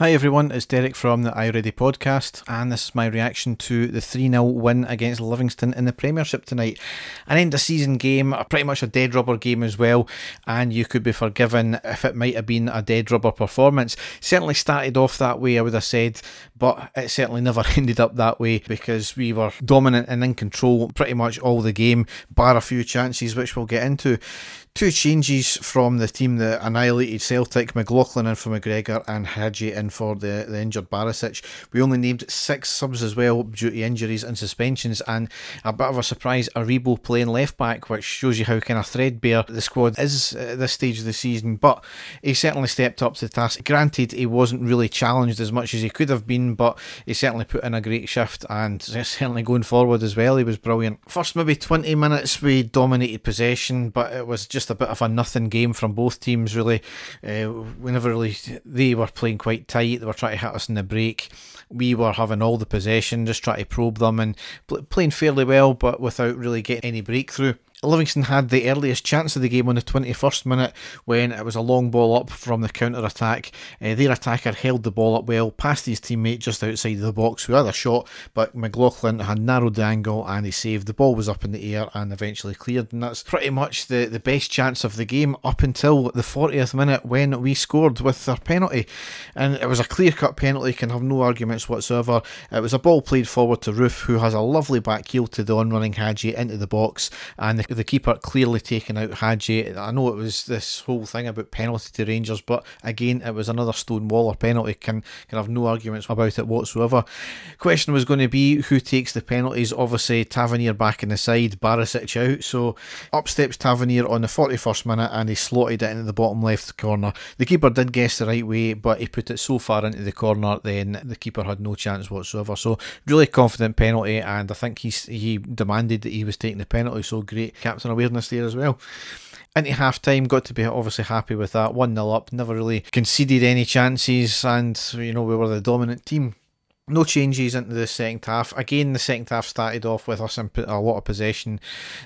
Hi everyone, it's Derek from the I Ready podcast, and this is my reaction to the 3 0 win against Livingston in the Premiership tonight. An end of season game, pretty much a dead rubber game as well, and you could be forgiven if it might have been a dead rubber performance. Certainly started off that way, I would have said, but it certainly never ended up that way because we were dominant and in control pretty much all the game, bar a few chances, which we'll get into. Two changes from the team that annihilated Celtic, McLaughlin in for McGregor and Hagi in for the, the injured Barisic. We only named six subs as well due to injuries and suspensions, and a bit of a surprise, Aribo playing left back, which shows you how kind of threadbare the squad is at this stage of the season. But he certainly stepped up to the task. Granted, he wasn't really challenged as much as he could have been, but he certainly put in a great shift, and certainly going forward as well, he was brilliant. First, maybe 20 minutes, we dominated possession, but it was just just a bit of a nothing game from both teams, really. Uh, we never really, they were playing quite tight, they were trying to hit us in the break. We were having all the possession, just trying to probe them and playing fairly well, but without really getting any breakthrough. Livingston had the earliest chance of the game on the 21st minute when it was a long ball up from the counter attack. Uh, their attacker held the ball up well past his teammate just outside the box had a shot, but McLaughlin had narrowed the angle and he saved. The ball was up in the air and eventually cleared, and that's pretty much the, the best chance of the game up until the 40th minute when we scored with our penalty. And it was a clear cut penalty, can have no arguments whatsoever. It was a ball played forward to Roofe, who has a lovely back heel to the on running Hagi into the box, and the the keeper clearly taking out Hagi. I know it was this whole thing about penalty to Rangers, but again, it was another Stonewaller penalty. Can can have no arguments about it whatsoever. Question was going to be who takes the penalties. Obviously, Tavernier back in the side, Barisic out. So up steps Tavernier on the 41st minute, and he slotted it into the bottom left corner. The keeper did guess the right way, but he put it so far into the corner, then the keeper had no chance whatsoever. So really confident penalty, and I think he's he demanded that he was taking the penalty. So great captain awareness there as well into half time. Got to be obviously happy with that. 1 0 up, never really conceded any chances, and you know, we were the dominant team. No changes into the second half. Again, the second half started off with us in a lot of possession,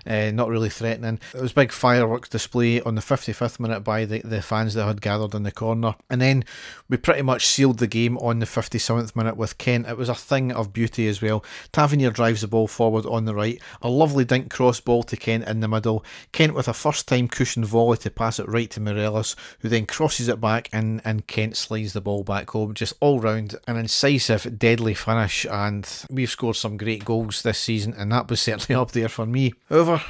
uh, not really threatening. It was big fireworks display on the 55th minute by the, the fans that had gathered in the corner. And then we pretty much sealed the game on the 57th minute with Kent. It was a thing of beauty as well. Tavernier drives the ball forward on the right. A lovely dink cross ball to Kent in the middle. Kent with a first time cushion volley to pass it right to Morelos, who then crosses it back and, and Kent slides the ball back home. Just all round an incisive, dead deadly finish, and we've scored some great goals this season, and that was certainly up there for me. However,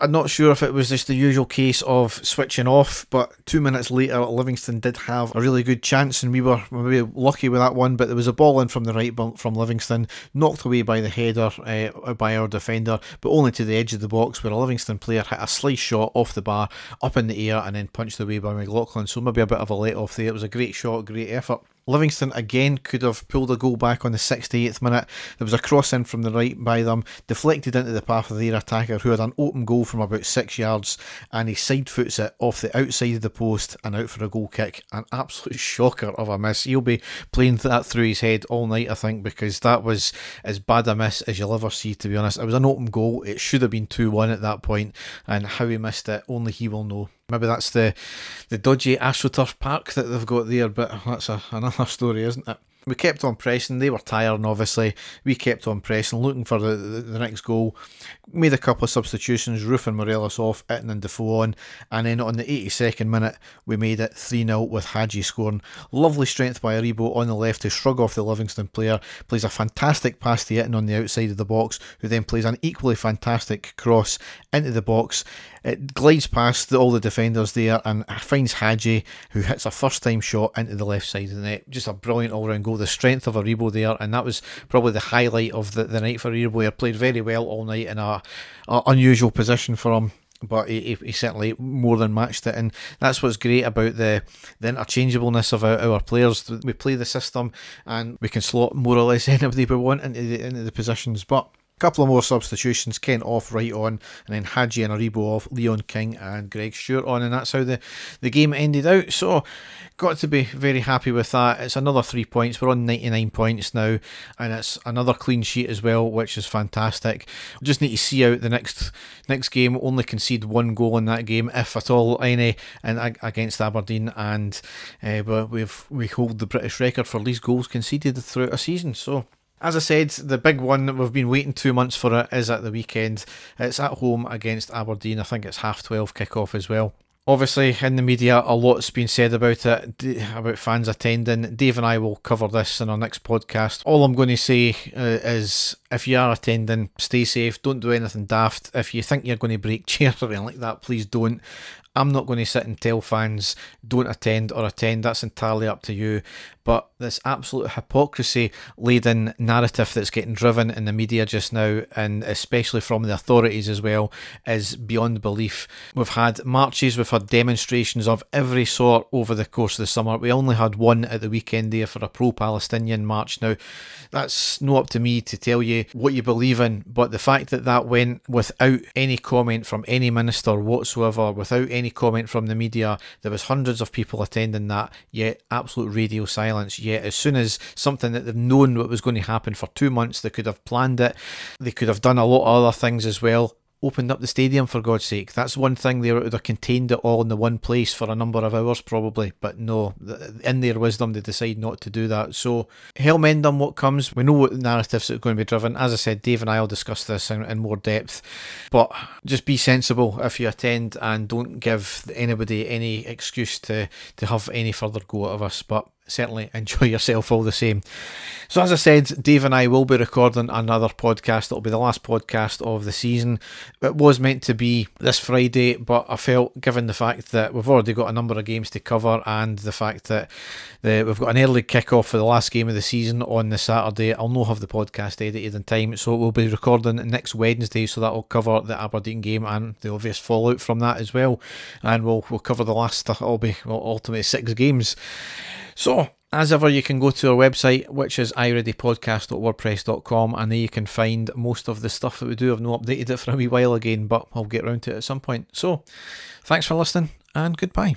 I'm not sure if it was just the usual case of switching off, but two minutes later, Livingston did have a really good chance, and we were maybe lucky with that one. But there was a ball in from the right from Livingston, knocked away by the header uh, by our defender, but only to the edge of the box where a Livingston player hit a slice shot off the bar, up in the air, and then punched away by McLaughlin. So maybe a bit of a let off there. It was a great shot, great effort. Livingston again could have pulled a goal back on the 68th minute. There was a cross in from the right by them, deflected into the path of their attacker, who had an open goal from about six yards, and he side foots it off the outside of the post and out for a goal kick. An absolute shocker of a miss. He'll be playing that through his head all night, I think, because that was as bad a miss as you'll ever see, to be honest. It was an open goal. It should have been 2 1 at that point, and how he missed it, only he will know. Maybe that's the the dodgy AstroTurf park that they've got there, but that's a, another story, isn't it? We kept on pressing. They were tiring, obviously. We kept on pressing, looking for the, the, the next goal. Made a couple of substitutions, and Morelos off, Itten and Defoe on. And then on the 82nd minute, we made it 3 0 with Hagi scoring. Lovely strength by Aribo on the left to shrug off the Livingston player. Plays a fantastic pass to Itten on the outside of the box, who then plays an equally fantastic cross into the box. It glides past all the defenders there and finds Hagi, who hits a first time shot into the left side of the net. Just a brilliant all round goal. The strength of Aribo there, and that was probably the highlight of the, the night for Aribo. He played very well all night in a unusual position for him but he, he, certainly more than matched it, and that's what's great about the the interchangeableness of our, our players. We play the system, and we can slot more or less anybody we want into the, into the positions. But couple of more substitutions, Kent off, Wright on, and then Hagi and Aribo off, Leon King and Greg Stewart on, and that's how the, the game ended out. So, got to be very happy with that. It's another three points. We're on 99 points now, and it's another clean sheet as well, which is fantastic. We just need to see out the next next game. Only concede one goal in that game, if at all, any, and against Aberdeen, and uh, but we've we hold the British record for least goals conceded throughout a season. So as I said, the big one that we've been waiting two months for it is at the weekend. It's at home against Aberdeen. I think it's half 12 kick-off as well. Obviously, in the media, a lot's been said about it, about fans attending. Dave and I will cover this in our next podcast. All I'm going to say uh, is if you are attending, stay safe, don't do anything daft. If you think you're going to break chairs or anything like that, please don't. I'm not going to sit and tell fans don't attend or attend, that's entirely up to you. But this absolute hypocrisy laden narrative that's getting driven in the media just now, and especially from the authorities as well, is beyond belief. We've had marches, we've had demonstrations of every sort over the course of the summer. We only had one at the weekend there for a pro Palestinian march. Now, that's not up to me to tell you what you believe in, but the fact that that went without any comment from any minister whatsoever, without any comment from the media, there was hundreds of people attending that, yet absolute radio silence. Yet as soon as something that they've known what was going to happen for two months, they could have planned it, they could have done a lot of other things as well opened up the stadium for God's sake. That's one thing they would have contained it all in the one place for a number of hours probably, but no, in their wisdom they decide not to do that. So hell mend them what comes. We know what narratives are going to be driven. As I said, Dave and I will discuss this in, in more depth, but just be sensible if you attend and don't give anybody any excuse to to have any further go out of us. But certainly enjoy yourself all the same. So, as I said, Dave and I will be recording another podcast. It'll be the last podcast of the season. It was meant to be this Friday, but I felt, given the fact that we've already got a number of games to cover and the fact that the, we've got an early kick-off for the last game of the season on the Saturday, I'll not have the podcast edited in time. So, we'll be recording next Wednesday, so that will cover the Aberdeen game and the obvious fallout from that as well. And we'll, we'll cover the last, it'll be well, ultimately six games. So, as ever, you can go to our website, which is ireadypodcast.wordpress.com, and there you can find most of the stuff that we do. I've not updated it for a wee while again, but I'll get around to it at some point. So, thanks for listening, and goodbye.